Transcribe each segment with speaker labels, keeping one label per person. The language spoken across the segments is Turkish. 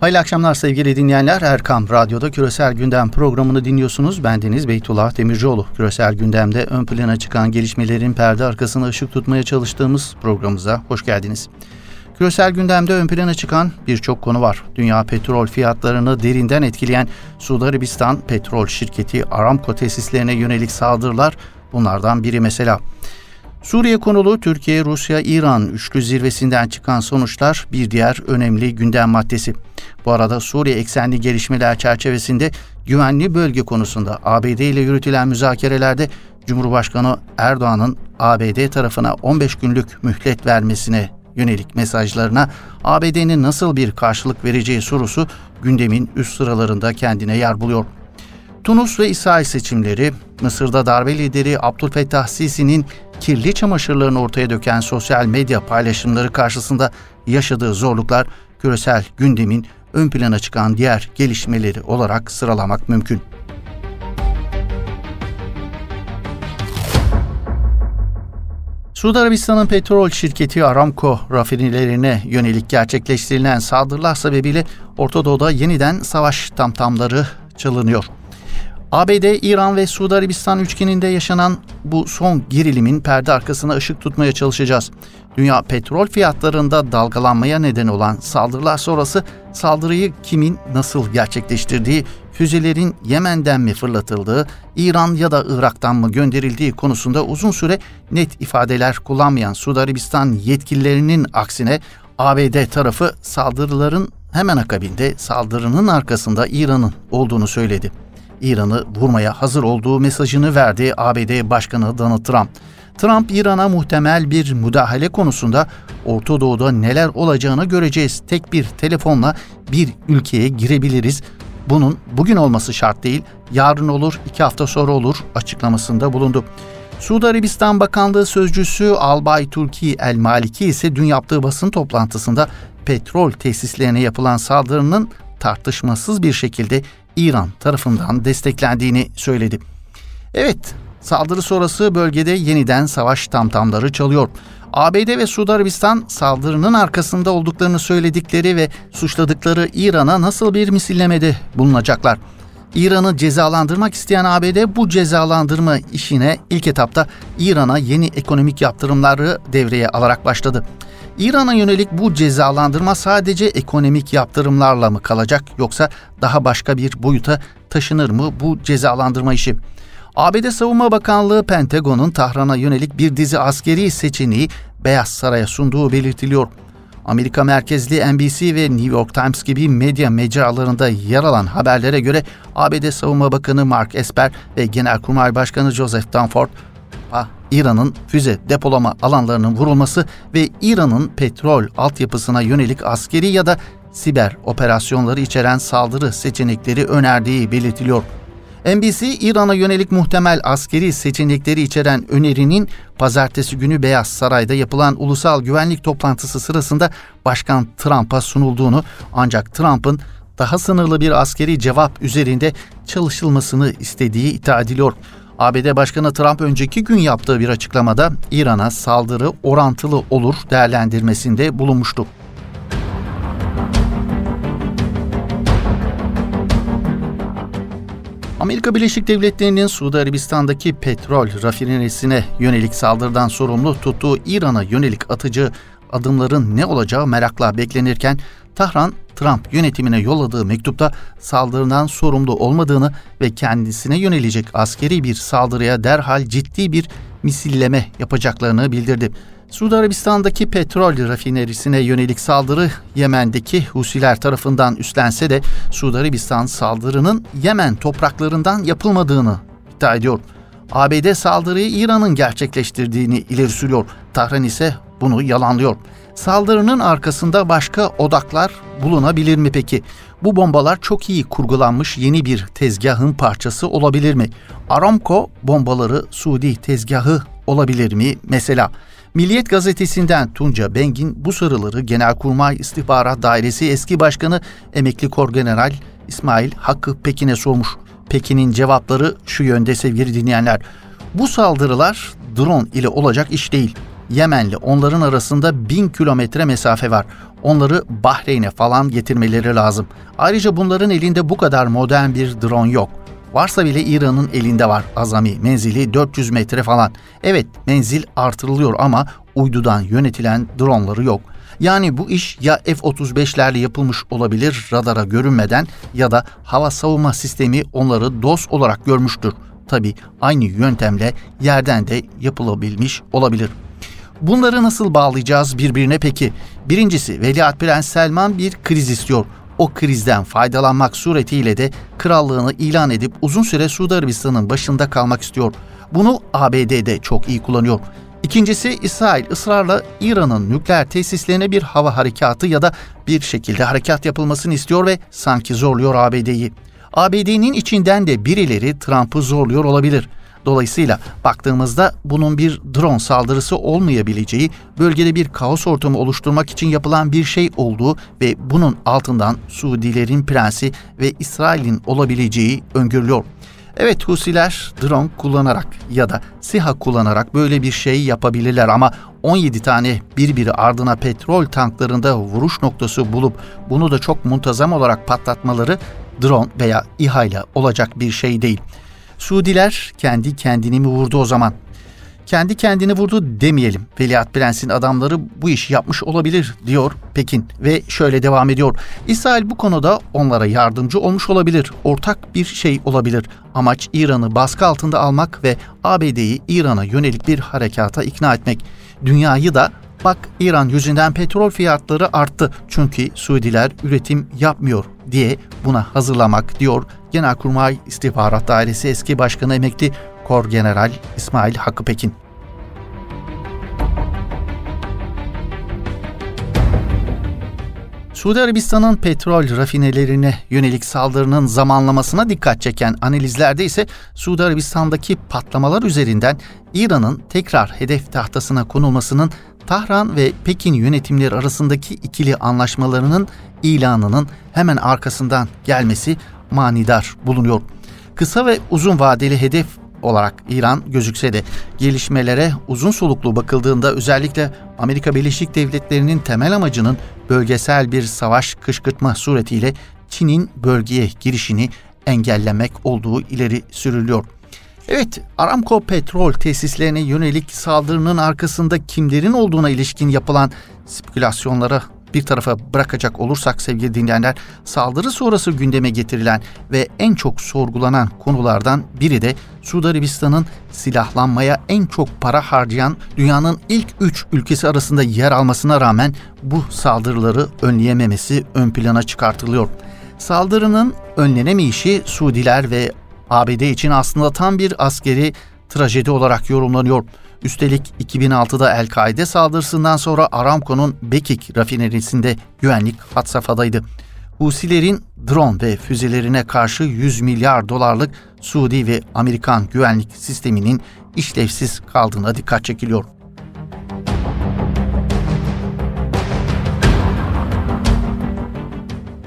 Speaker 1: Hayırlı akşamlar sevgili dinleyenler. Erkam Radyo'da Küresel Gündem programını dinliyorsunuz. Bendeniz Beytullah Demircioğlu. Küresel Gündem'de ön plana çıkan gelişmelerin perde arkasına ışık tutmaya çalıştığımız programımıza hoş geldiniz. Küresel gündemde ön plana çıkan birçok konu var. Dünya petrol fiyatlarını derinden etkileyen Suudi Arabistan petrol şirketi Aramco tesislerine yönelik saldırılar bunlardan biri mesela. Suriye konulu Türkiye, Rusya, İran üçlü zirvesinden çıkan sonuçlar bir diğer önemli gündem maddesi. Bu arada Suriye eksenli gelişmeler çerçevesinde güvenli bölge konusunda ABD ile yürütülen müzakerelerde Cumhurbaşkanı Erdoğan'ın ABD tarafına 15 günlük mühlet vermesine yönelik mesajlarına ABD'nin nasıl bir karşılık vereceği sorusu gündemin üst sıralarında kendine yer buluyor. Tunus ve İsrail seçimleri, Mısır'da darbe lideri Abdülfettah Sisi'nin kirli çamaşırlarını ortaya döken sosyal medya paylaşımları karşısında yaşadığı zorluklar küresel gündemin ön plana çıkan diğer gelişmeleri olarak sıralamak mümkün. Suudi Arabistan'ın petrol şirketi Aramco rafinelerine yönelik gerçekleştirilen saldırılar sebebiyle Orta Doğu'da yeniden savaş tamtamları çalınıyor. ABD, İran ve Suudi Arabistan üçgeninde yaşanan bu son gerilimin perde arkasına ışık tutmaya çalışacağız. Dünya petrol fiyatlarında dalgalanmaya neden olan saldırılar sonrası saldırıyı kimin nasıl gerçekleştirdiği, füzelerin Yemen'den mi fırlatıldığı, İran ya da Irak'tan mı gönderildiği konusunda uzun süre net ifadeler kullanmayan Suudi Arabistan yetkililerinin aksine ABD tarafı saldırıların hemen akabinde saldırının arkasında İran'ın olduğunu söyledi. İran'ı vurmaya hazır olduğu mesajını verdi ABD Başkanı Donald Trump. Trump İran'a muhtemel bir müdahale konusunda Orta Doğu'da neler olacağını göreceğiz. Tek bir telefonla bir ülkeye girebiliriz. Bunun bugün olması şart değil, yarın olur, iki hafta sonra olur açıklamasında bulundu. Suudi Arabistan Bakanlığı Sözcüsü Albay Turki El Maliki ise dün yaptığı basın toplantısında petrol tesislerine yapılan saldırının tartışmasız bir şekilde İran tarafından desteklendiğini söyledi. Evet, saldırı sonrası bölgede yeniden savaş tamtamları çalıyor. ABD ve Suudi Arabistan saldırının arkasında olduklarını söyledikleri ve suçladıkları İran'a nasıl bir misillemede bulunacaklar? İran'ı cezalandırmak isteyen ABD bu cezalandırma işine ilk etapta İran'a yeni ekonomik yaptırımları devreye alarak başladı. İran'a yönelik bu cezalandırma sadece ekonomik yaptırımlarla mı kalacak yoksa daha başka bir boyuta taşınır mı bu cezalandırma işi? ABD Savunma Bakanlığı Pentagon'un Tahran'a yönelik bir dizi askeri seçeneği Beyaz Saray'a sunduğu belirtiliyor. Amerika merkezli NBC ve New York Times gibi medya mecralarında yer alan haberlere göre ABD Savunma Bakanı Mark Esper ve Genelkurmay Başkanı Joseph Dunford İran'ın füze depolama alanlarının vurulması ve İran'ın petrol altyapısına yönelik askeri ya da siber operasyonları içeren saldırı seçenekleri önerdiği belirtiliyor. NBC, İran'a yönelik muhtemel askeri seçenekleri içeren önerinin pazartesi günü Beyaz Saray'da yapılan ulusal güvenlik toplantısı sırasında Başkan Trump'a sunulduğunu ancak Trump'ın daha sınırlı bir askeri cevap üzerinde çalışılmasını istediği iddia ediliyor. ABD Başkanı Trump önceki gün yaptığı bir açıklamada İran'a saldırı orantılı olur değerlendirmesinde bulunmuştu. Amerika Birleşik Devletleri'nin Suudi Arabistan'daki petrol rafinerisine yönelik saldırıdan sorumlu tuttuğu İran'a yönelik atıcı adımların ne olacağı merakla beklenirken Tahran, Trump yönetimine yolladığı mektupta saldırıdan sorumlu olmadığını ve kendisine yönelecek askeri bir saldırıya derhal ciddi bir misilleme yapacaklarını bildirdi. Suudi Arabistan'daki petrol rafinerisine yönelik saldırı Yemen'deki Husiler tarafından üstlense de Suudi Arabistan saldırının Yemen topraklarından yapılmadığını iddia ediyor. ABD saldırıyı İran'ın gerçekleştirdiğini ileri sürüyor. Tahran ise bunu yalanlıyor. Saldırının arkasında başka odaklar bulunabilir mi peki? Bu bombalar çok iyi kurgulanmış yeni bir tezgahın parçası olabilir mi? Aramco bombaları Suudi tezgahı olabilir mi mesela? Milliyet gazetesinden Tunca Bengin bu soruları Genelkurmay İstihbarat Dairesi eski başkanı emekli Korgeneral İsmail Hakkı Pekin'e sormuş. Pekin'in cevapları şu yönde sevgili dinleyenler. Bu saldırılar drone ile olacak iş değil Yemenli onların arasında bin kilometre mesafe var. Onları Bahreyn'e falan getirmeleri lazım. Ayrıca bunların elinde bu kadar modern bir drone yok. Varsa bile İran'ın elinde var azami. Menzili 400 metre falan. Evet menzil artırılıyor ama uydudan yönetilen dronları yok. Yani bu iş ya F-35'lerle yapılmış olabilir radara görünmeden ya da hava savunma sistemi onları DOS olarak görmüştür. Tabi aynı yöntemle yerden de yapılabilmiş olabilir. Bunları nasıl bağlayacağız birbirine peki? Birincisi Veliaht Prens Selman bir kriz istiyor. O krizden faydalanmak suretiyle de krallığını ilan edip uzun süre Suudi Arabistan'ın başında kalmak istiyor. Bunu ABD'de çok iyi kullanıyor. İkincisi İsrail ısrarla İran'ın nükleer tesislerine bir hava harekatı ya da bir şekilde harekat yapılmasını istiyor ve sanki zorluyor ABD'yi. ABD'nin içinden de birileri Trump'ı zorluyor olabilir. Dolayısıyla baktığımızda bunun bir drone saldırısı olmayabileceği, bölgede bir kaos ortamı oluşturmak için yapılan bir şey olduğu ve bunun altından Suudilerin prensi ve İsrail'in olabileceği öngörülüyor. Evet Husiler drone kullanarak ya da SİHA kullanarak böyle bir şey yapabilirler ama 17 tane birbiri ardına petrol tanklarında vuruş noktası bulup bunu da çok muntazam olarak patlatmaları drone veya İHA ile olacak bir şey değil. Suudiler kendi kendini mi vurdu o zaman? Kendi kendini vurdu demeyelim. Veliaht Prens'in adamları bu işi yapmış olabilir diyor Pekin ve şöyle devam ediyor. İsrail bu konuda onlara yardımcı olmuş olabilir. Ortak bir şey olabilir. Amaç İran'ı baskı altında almak ve ABD'yi İran'a yönelik bir harekata ikna etmek. Dünyayı da Bak İran yüzünden petrol fiyatları arttı çünkü Suudiler üretim yapmıyor diye buna hazırlamak diyor Genelkurmay İstihbarat Dairesi eski başkanı emekli Kor General İsmail Hakkı Pekin. Suudi Arabistan'ın petrol rafinelerine yönelik saldırının zamanlamasına dikkat çeken analizlerde ise Suudi Arabistan'daki patlamalar üzerinden İran'ın tekrar hedef tahtasına konulmasının Tahran ve Pekin yönetimleri arasındaki ikili anlaşmalarının ilanının hemen arkasından gelmesi manidar bulunuyor. Kısa ve uzun vadeli hedef olarak İran gözükse de gelişmelere uzun soluklu bakıldığında özellikle Amerika Birleşik Devletleri'nin temel amacının bölgesel bir savaş kışkırtma suretiyle Çin'in bölgeye girişini engellemek olduğu ileri sürülüyor. Evet, Aramco petrol tesislerine yönelik saldırının arkasında kimlerin olduğuna ilişkin yapılan spekülasyonlara bir tarafa bırakacak olursak sevgili dinleyenler, saldırı sonrası gündeme getirilen ve en çok sorgulanan konulardan biri de Suudi Arabistan'ın silahlanmaya en çok para harcayan dünyanın ilk üç ülkesi arasında yer almasına rağmen bu saldırıları önleyememesi ön plana çıkartılıyor. Saldırının önlenemeyişi Suudiler ve ABD için aslında tam bir askeri trajedi olarak yorumlanıyor. Üstelik 2006'da El-Kaide saldırısından sonra Aramco'nun Bekik rafinerisinde güvenlik hat safhadaydı. Husilerin drone ve füzelerine karşı 100 milyar dolarlık Suudi ve Amerikan güvenlik sisteminin işlevsiz kaldığına dikkat çekiliyor.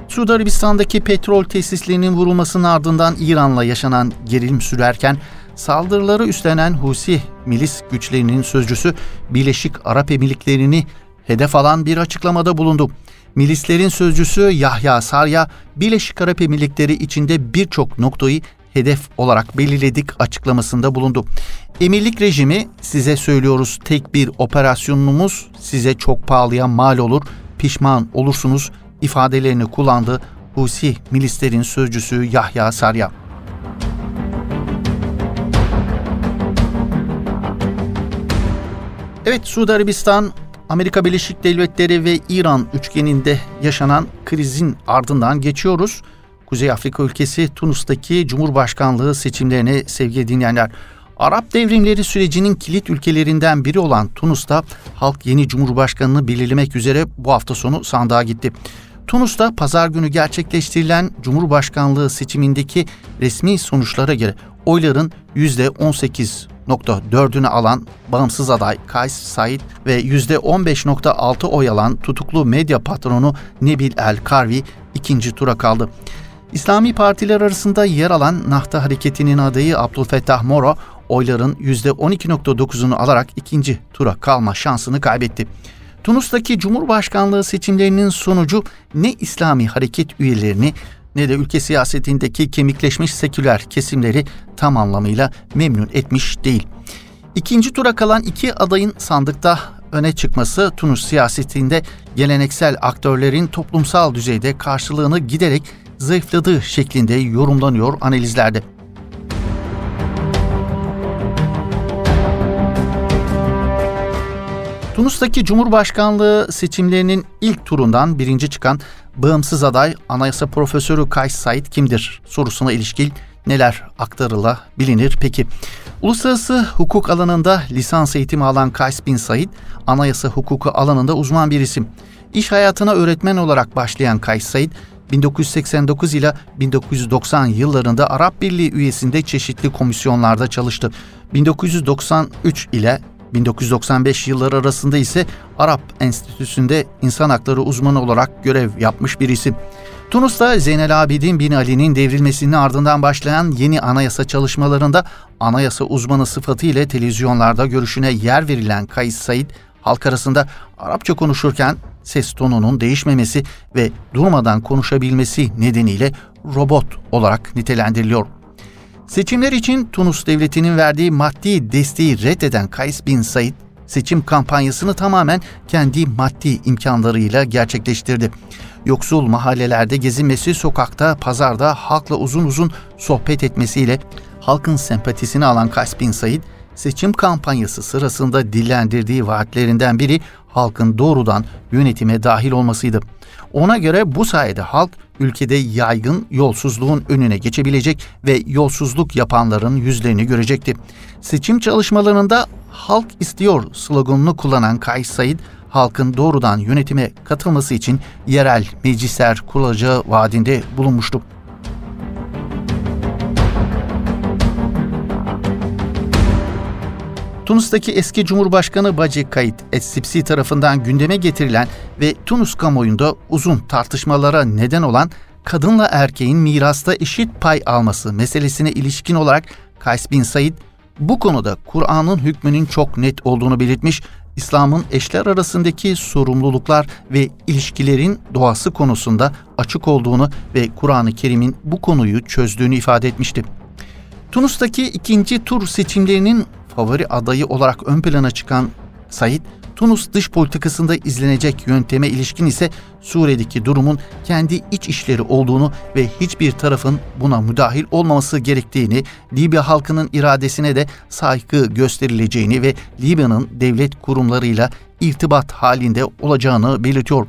Speaker 1: Suudi Arabistan'daki petrol tesislerinin vurulmasının ardından İran'la yaşanan gerilim sürerken saldırıları üstlenen Husi milis güçlerinin sözcüsü Birleşik Arap Emirlikleri'ni hedef alan bir açıklamada bulundu. Milislerin sözcüsü Yahya Sarya, Birleşik Arap Emirlikleri içinde birçok noktayı hedef olarak belirledik açıklamasında bulundu. Emirlik rejimi size söylüyoruz tek bir operasyonumuz size çok pahalıya mal olur, pişman olursunuz ifadelerini kullandı Husi milislerin sözcüsü Yahya Sarya. Evet Suudi Arabistan, Amerika Birleşik Devletleri ve İran üçgeninde yaşanan krizin ardından geçiyoruz. Kuzey Afrika ülkesi Tunus'taki Cumhurbaşkanlığı seçimlerine sevgili dinleyenler. Arap devrimleri sürecinin kilit ülkelerinden biri olan Tunus'ta halk yeni cumhurbaşkanını belirlemek üzere bu hafta sonu sandığa gitti. Tunus'ta pazar günü gerçekleştirilen Cumhurbaşkanlığı seçimindeki resmi sonuçlara göre oyların %18.4'ünü alan bağımsız aday Kays Said ve %15.6 oy alan tutuklu medya patronu Nebil El Karvi ikinci tura kaldı. İslami partiler arasında yer alan Nahta Hareketi'nin adayı Abdülfettah Moro oyların %12.9'unu alarak ikinci tura kalma şansını kaybetti. Tunus'taki Cumhurbaşkanlığı seçimlerinin sonucu ne İslami hareket üyelerini ne de ülke siyasetindeki kemikleşmiş seküler kesimleri tam anlamıyla memnun etmiş değil. İkinci tura kalan iki adayın sandıkta öne çıkması Tunus siyasetinde geleneksel aktörlerin toplumsal düzeyde karşılığını giderek zayıfladığı şeklinde yorumlanıyor analizlerde. Tunus'taki Cumhurbaşkanlığı seçimlerinin ilk turundan birinci çıkan bağımsız aday anayasa profesörü Kays Said kimdir sorusuna ilişkin neler aktarılabilir peki? Uluslararası hukuk alanında lisans eğitimi alan Kays Bin Said, anayasa hukuku alanında uzman bir isim. İş hayatına öğretmen olarak başlayan Kays Said, 1989 ile 1990 yıllarında Arap Birliği üyesinde çeşitli komisyonlarda çalıştı. 1993 ile 1995 yılları arasında ise Arap Enstitüsü'nde insan hakları uzmanı olarak görev yapmış bir isim. Tunus'ta Zeynel Abidin Bin Ali'nin devrilmesinin ardından başlayan yeni anayasa çalışmalarında anayasa uzmanı sıfatı ile televizyonlarda görüşüne yer verilen Kays Said, halk arasında Arapça konuşurken ses tonunun değişmemesi ve durmadan konuşabilmesi nedeniyle robot olarak nitelendiriliyor. Seçimler için Tunus devletinin verdiği maddi desteği reddeden Kays Bin Said, seçim kampanyasını tamamen kendi maddi imkanlarıyla gerçekleştirdi. Yoksul mahallelerde gezinmesi, sokakta, pazarda halkla uzun uzun sohbet etmesiyle halkın sempatisini alan Kays Bin Said, seçim kampanyası sırasında dillendirdiği vaatlerinden biri halkın doğrudan yönetime dahil olmasıydı. Ona göre bu sayede halk ülkede yaygın yolsuzluğun önüne geçebilecek ve yolsuzluk yapanların yüzlerini görecekti. Seçim çalışmalarında halk istiyor sloganını kullanan Kays Said, halkın doğrudan yönetime katılması için yerel meclisler kurulacağı vaadinde bulunmuştu. Tunus'taki eski Cumhurbaşkanı Bacı Kayit Essipsi tarafından gündeme getirilen ve Tunus kamuoyunda uzun tartışmalara neden olan kadınla erkeğin mirasta eşit pay alması meselesine ilişkin olarak Kays bin Said bu konuda Kur'an'ın hükmünün çok net olduğunu belirtmiş, İslam'ın eşler arasındaki sorumluluklar ve ilişkilerin doğası konusunda açık olduğunu ve Kur'an-ı Kerim'in bu konuyu çözdüğünü ifade etmişti. Tunus'taki ikinci tur seçimlerinin favori adayı olarak ön plana çıkan Said, Tunus dış politikasında izlenecek yönteme ilişkin ise Suriye'deki durumun kendi iç işleri olduğunu ve hiçbir tarafın buna müdahil olmaması gerektiğini, Libya halkının iradesine de saygı gösterileceğini ve Libya'nın devlet kurumlarıyla irtibat halinde olacağını belirtiyor.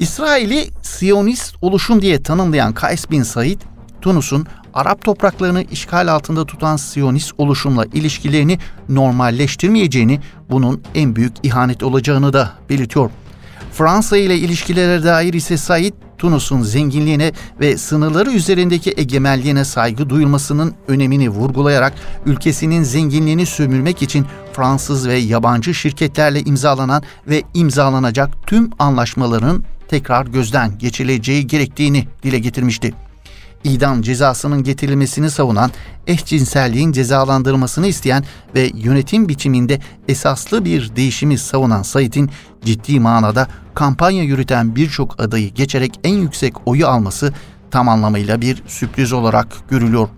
Speaker 1: İsrail'i Siyonist oluşum diye tanımlayan Kays bin Said, Tunus'un Arap topraklarını işgal altında tutan Siyonist oluşumla ilişkilerini normalleştirmeyeceğini, bunun en büyük ihanet olacağını da belirtiyor. Fransa ile ilişkilere dair ise Said, Tunus'un zenginliğine ve sınırları üzerindeki egemenliğine saygı duyulmasının önemini vurgulayarak ülkesinin zenginliğini sömürmek için Fransız ve yabancı şirketlerle imzalanan ve imzalanacak tüm anlaşmaların tekrar gözden geçirileceği gerektiğini dile getirmişti idam cezasının getirilmesini savunan, eşcinselliğin cezalandırılmasını isteyen ve yönetim biçiminde esaslı bir değişimi savunan Said'in ciddi manada kampanya yürüten birçok adayı geçerek en yüksek oyu alması tam anlamıyla bir sürpriz olarak görülüyor.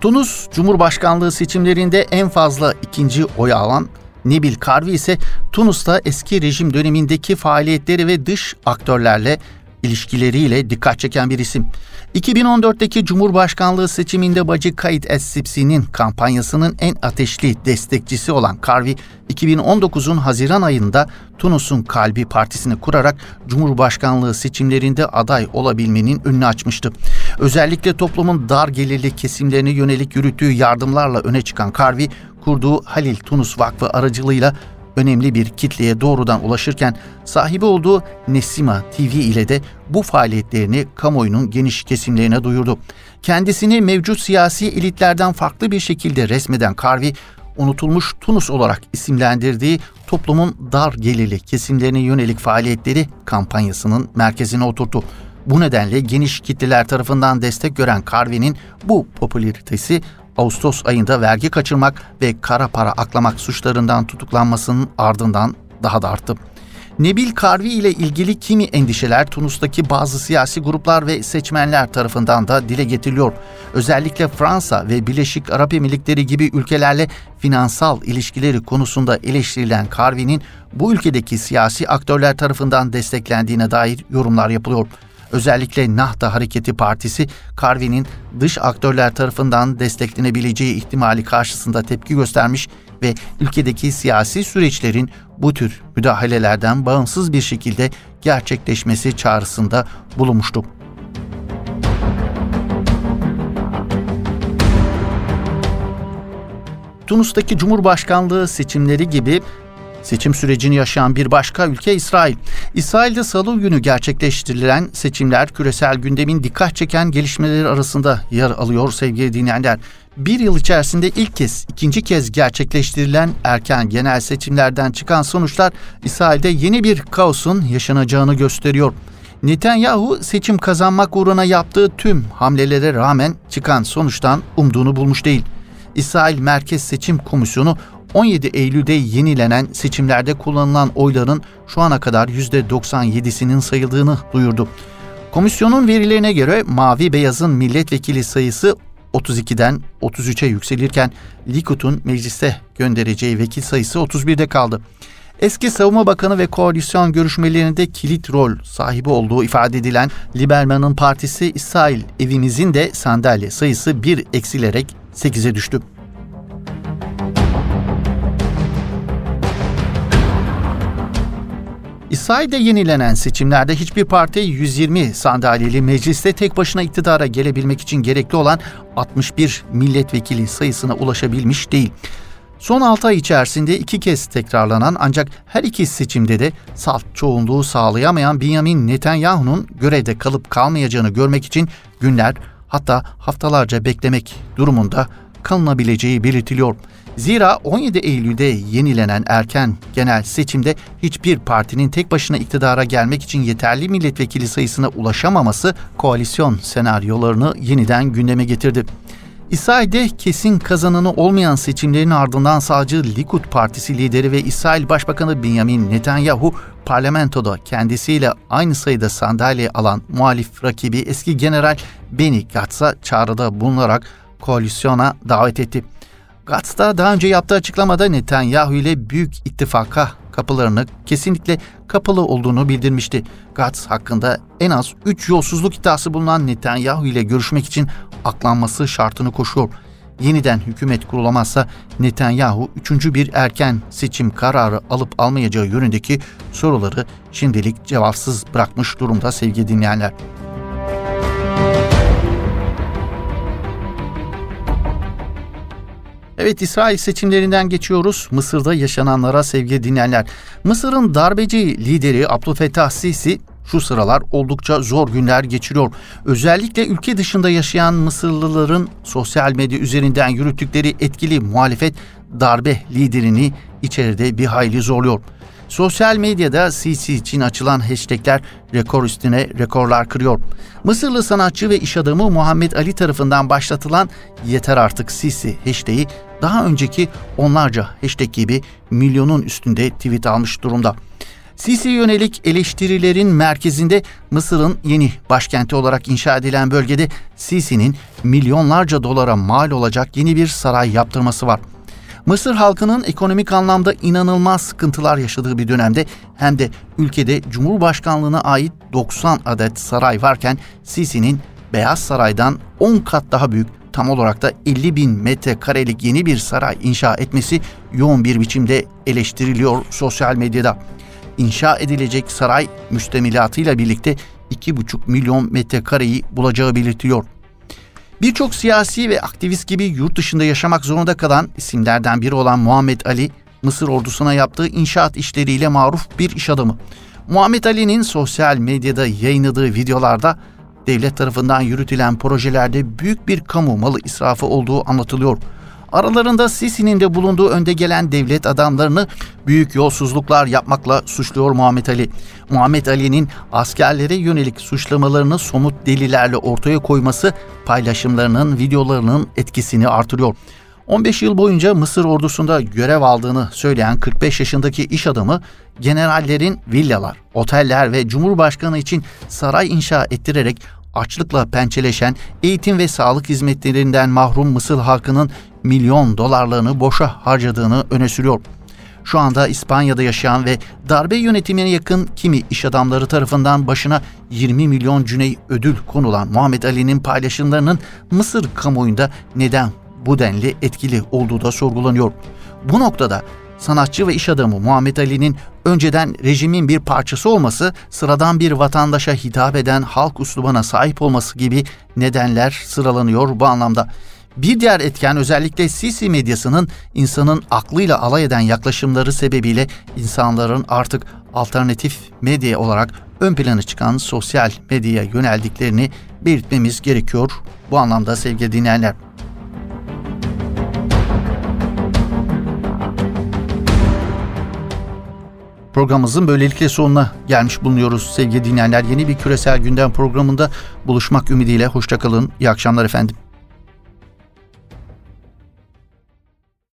Speaker 1: Tunus Cumhurbaşkanlığı seçimlerinde en fazla ikinci oy alan Nebil Karvi ise Tunus'ta eski rejim dönemindeki faaliyetleri ve dış aktörlerle ilişkileriyle dikkat çeken bir isim. 2014'teki Cumhurbaşkanlığı seçiminde Bacı Kayıt Es-Sipsi'nin kampanyasının en ateşli destekçisi olan Karvi, 2019'un Haziran ayında Tunus'un Kalbi Partisi'ni kurarak Cumhurbaşkanlığı seçimlerinde aday olabilmenin önünü açmıştı. Özellikle toplumun dar gelirli kesimlerine yönelik yürüttüğü yardımlarla öne çıkan Karvi, kurduğu Halil Tunus Vakfı aracılığıyla önemli bir kitleye doğrudan ulaşırken sahibi olduğu Nesima TV ile de bu faaliyetlerini kamuoyunun geniş kesimlerine duyurdu. Kendisini mevcut siyasi elitlerden farklı bir şekilde resmeden Karvi, unutulmuş Tunus olarak isimlendirdiği toplumun dar gelirli kesimlerine yönelik faaliyetleri kampanyasının merkezine oturttu. Bu nedenle geniş kitleler tarafından destek gören Carvey'nin bu popülaritesi Ağustos ayında vergi kaçırmak ve kara para aklamak suçlarından tutuklanmasının ardından daha da arttı. Nebil Karvi ile ilgili kimi endişeler Tunus'taki bazı siyasi gruplar ve seçmenler tarafından da dile getiriliyor. Özellikle Fransa ve Birleşik Arap Emirlikleri gibi ülkelerle finansal ilişkileri konusunda eleştirilen Karvi'nin bu ülkedeki siyasi aktörler tarafından desteklendiğine dair yorumlar yapılıyor. Özellikle Nahda Hareketi Partisi, Karvi'nin dış aktörler tarafından desteklenebileceği ihtimali karşısında tepki göstermiş ve ülkedeki siyasi süreçlerin bu tür müdahalelerden bağımsız bir şekilde gerçekleşmesi çağrısında bulunmuştu. Tunus'taki Cumhurbaşkanlığı seçimleri gibi Seçim sürecini yaşayan bir başka ülke İsrail. İsrail'de salı günü gerçekleştirilen seçimler küresel gündemin dikkat çeken gelişmeleri arasında yer alıyor sevgili dinleyenler. Bir yıl içerisinde ilk kez, ikinci kez gerçekleştirilen erken genel seçimlerden çıkan sonuçlar İsrail'de yeni bir kaosun yaşanacağını gösteriyor. Netanyahu seçim kazanmak uğruna yaptığı tüm hamlelere rağmen çıkan sonuçtan umduğunu bulmuş değil. İsrail Merkez Seçim Komisyonu 17 Eylül'de yenilenen seçimlerde kullanılan oyların şu ana kadar %97'sinin sayıldığını duyurdu. Komisyonun verilerine göre Mavi Beyaz'ın milletvekili sayısı 32'den 33'e yükselirken Likud'un mecliste göndereceği vekil sayısı 31'de kaldı. Eski Savunma Bakanı ve koalisyon görüşmelerinde kilit rol sahibi olduğu ifade edilen Liberman'ın partisi İsrail evimizin de sandalye sayısı bir eksilerek 8'e düştü. İsrail'de yenilenen seçimlerde hiçbir parti 120 sandalyeli mecliste tek başına iktidara gelebilmek için gerekli olan 61 milletvekili sayısına ulaşabilmiş değil. Son 6 ay içerisinde iki kez tekrarlanan ancak her iki seçimde de salt çoğunluğu sağlayamayan Benjamin Netanyahu'nun görevde kalıp kalmayacağını görmek için günler hatta haftalarca beklemek durumunda kalınabileceği belirtiliyor. Zira 17 Eylül'de yenilenen erken genel seçimde hiçbir partinin tek başına iktidara gelmek için yeterli milletvekili sayısına ulaşamaması koalisyon senaryolarını yeniden gündeme getirdi. İsrail'de kesin kazananı olmayan seçimlerin ardından sağcı Likud Partisi lideri ve İsrail Başbakanı Benjamin Netanyahu parlamentoda kendisiyle aynı sayıda sandalye alan muhalif rakibi eski general Benny Gatz'a çağrıda bulunarak koalisyona davet etti. Gatz da daha önce yaptığı açıklamada Netanyahu ile büyük ittifaka kapılarını kesinlikle kapalı olduğunu bildirmişti. Gatz hakkında en az 3 yolsuzluk iddiası bulunan Netanyahu ile görüşmek için aklanması şartını koşuyor. Yeniden hükümet kurulamazsa Netanyahu üçüncü bir erken seçim kararı alıp almayacağı yönündeki soruları şimdilik cevapsız bırakmış durumda sevgili dinleyenler. Evet İsrail seçimlerinden geçiyoruz. Mısır'da yaşananlara sevgili dinleyenler. Mısır'ın darbeci lideri Abdülfettah Sisi şu sıralar oldukça zor günler geçiriyor. Özellikle ülke dışında yaşayan Mısırlıların sosyal medya üzerinden yürüttükleri etkili muhalefet darbe liderini içeride bir hayli zorluyor. Sosyal medyada Sisi için açılan hashtagler rekor üstüne rekorlar kırıyor. Mısırlı sanatçı ve iş adamı Muhammed Ali tarafından başlatılan Yeter Artık Sisi hashtag'i daha önceki onlarca hashtag gibi milyonun üstünde tweet almış durumda. Sisi'ye yönelik eleştirilerin merkezinde Mısır'ın yeni başkenti olarak inşa edilen bölgede Sisi'nin milyonlarca dolara mal olacak yeni bir saray yaptırması var. Mısır halkının ekonomik anlamda inanılmaz sıkıntılar yaşadığı bir dönemde hem de ülkede Cumhurbaşkanlığına ait 90 adet saray varken Sisi'nin Beyaz Saray'dan 10 kat daha büyük tam olarak da 50 bin metrekarelik yeni bir saray inşa etmesi yoğun bir biçimde eleştiriliyor sosyal medyada. İnşa edilecek saray müstemilatıyla birlikte 2,5 milyon metrekareyi bulacağı belirtiliyor. Birçok siyasi ve aktivist gibi yurt dışında yaşamak zorunda kalan isimlerden biri olan Muhammed Ali, Mısır ordusuna yaptığı inşaat işleriyle maruf bir iş adamı. Muhammed Ali'nin sosyal medyada yayınladığı videolarda devlet tarafından yürütülen projelerde büyük bir kamu malı israfı olduğu anlatılıyor. Aralarında Sisi'nin de bulunduğu önde gelen devlet adamlarını büyük yolsuzluklar yapmakla suçluyor Muhammed Ali. Muhammed Ali'nin askerlere yönelik suçlamalarını somut delillerle ortaya koyması paylaşımlarının, videolarının etkisini artırıyor. 15 yıl boyunca Mısır ordusunda görev aldığını söyleyen 45 yaşındaki iş adamı generallerin villalar, oteller ve cumhurbaşkanı için saray inşa ettirerek açlıkla pençeleşen eğitim ve sağlık hizmetlerinden mahrum Mısır halkının milyon dolarlarını boşa harcadığını öne sürüyor. Şu anda İspanya'da yaşayan ve darbe yönetimine yakın kimi iş adamları tarafından başına 20 milyon cüney ödül konulan Muhammed Ali'nin paylaşımlarının Mısır kamuoyunda neden bu denli etkili olduğu da sorgulanıyor. Bu noktada sanatçı ve iş adamı Muhammed Ali'nin önceden rejimin bir parçası olması, sıradan bir vatandaşa hitap eden halk uslubuna sahip olması gibi nedenler sıralanıyor bu anlamda. Bir diğer etken özellikle Sisi medyasının insanın aklıyla alay eden yaklaşımları sebebiyle insanların artık alternatif medya olarak ön plana çıkan sosyal medyaya yöneldiklerini belirtmemiz gerekiyor. Bu anlamda sevgili dinleyenler. Programımızın böylelikle sonuna gelmiş bulunuyoruz sevgili dinleyenler. Yeni bir küresel gündem programında buluşmak ümidiyle hoşçakalın. İyi akşamlar efendim.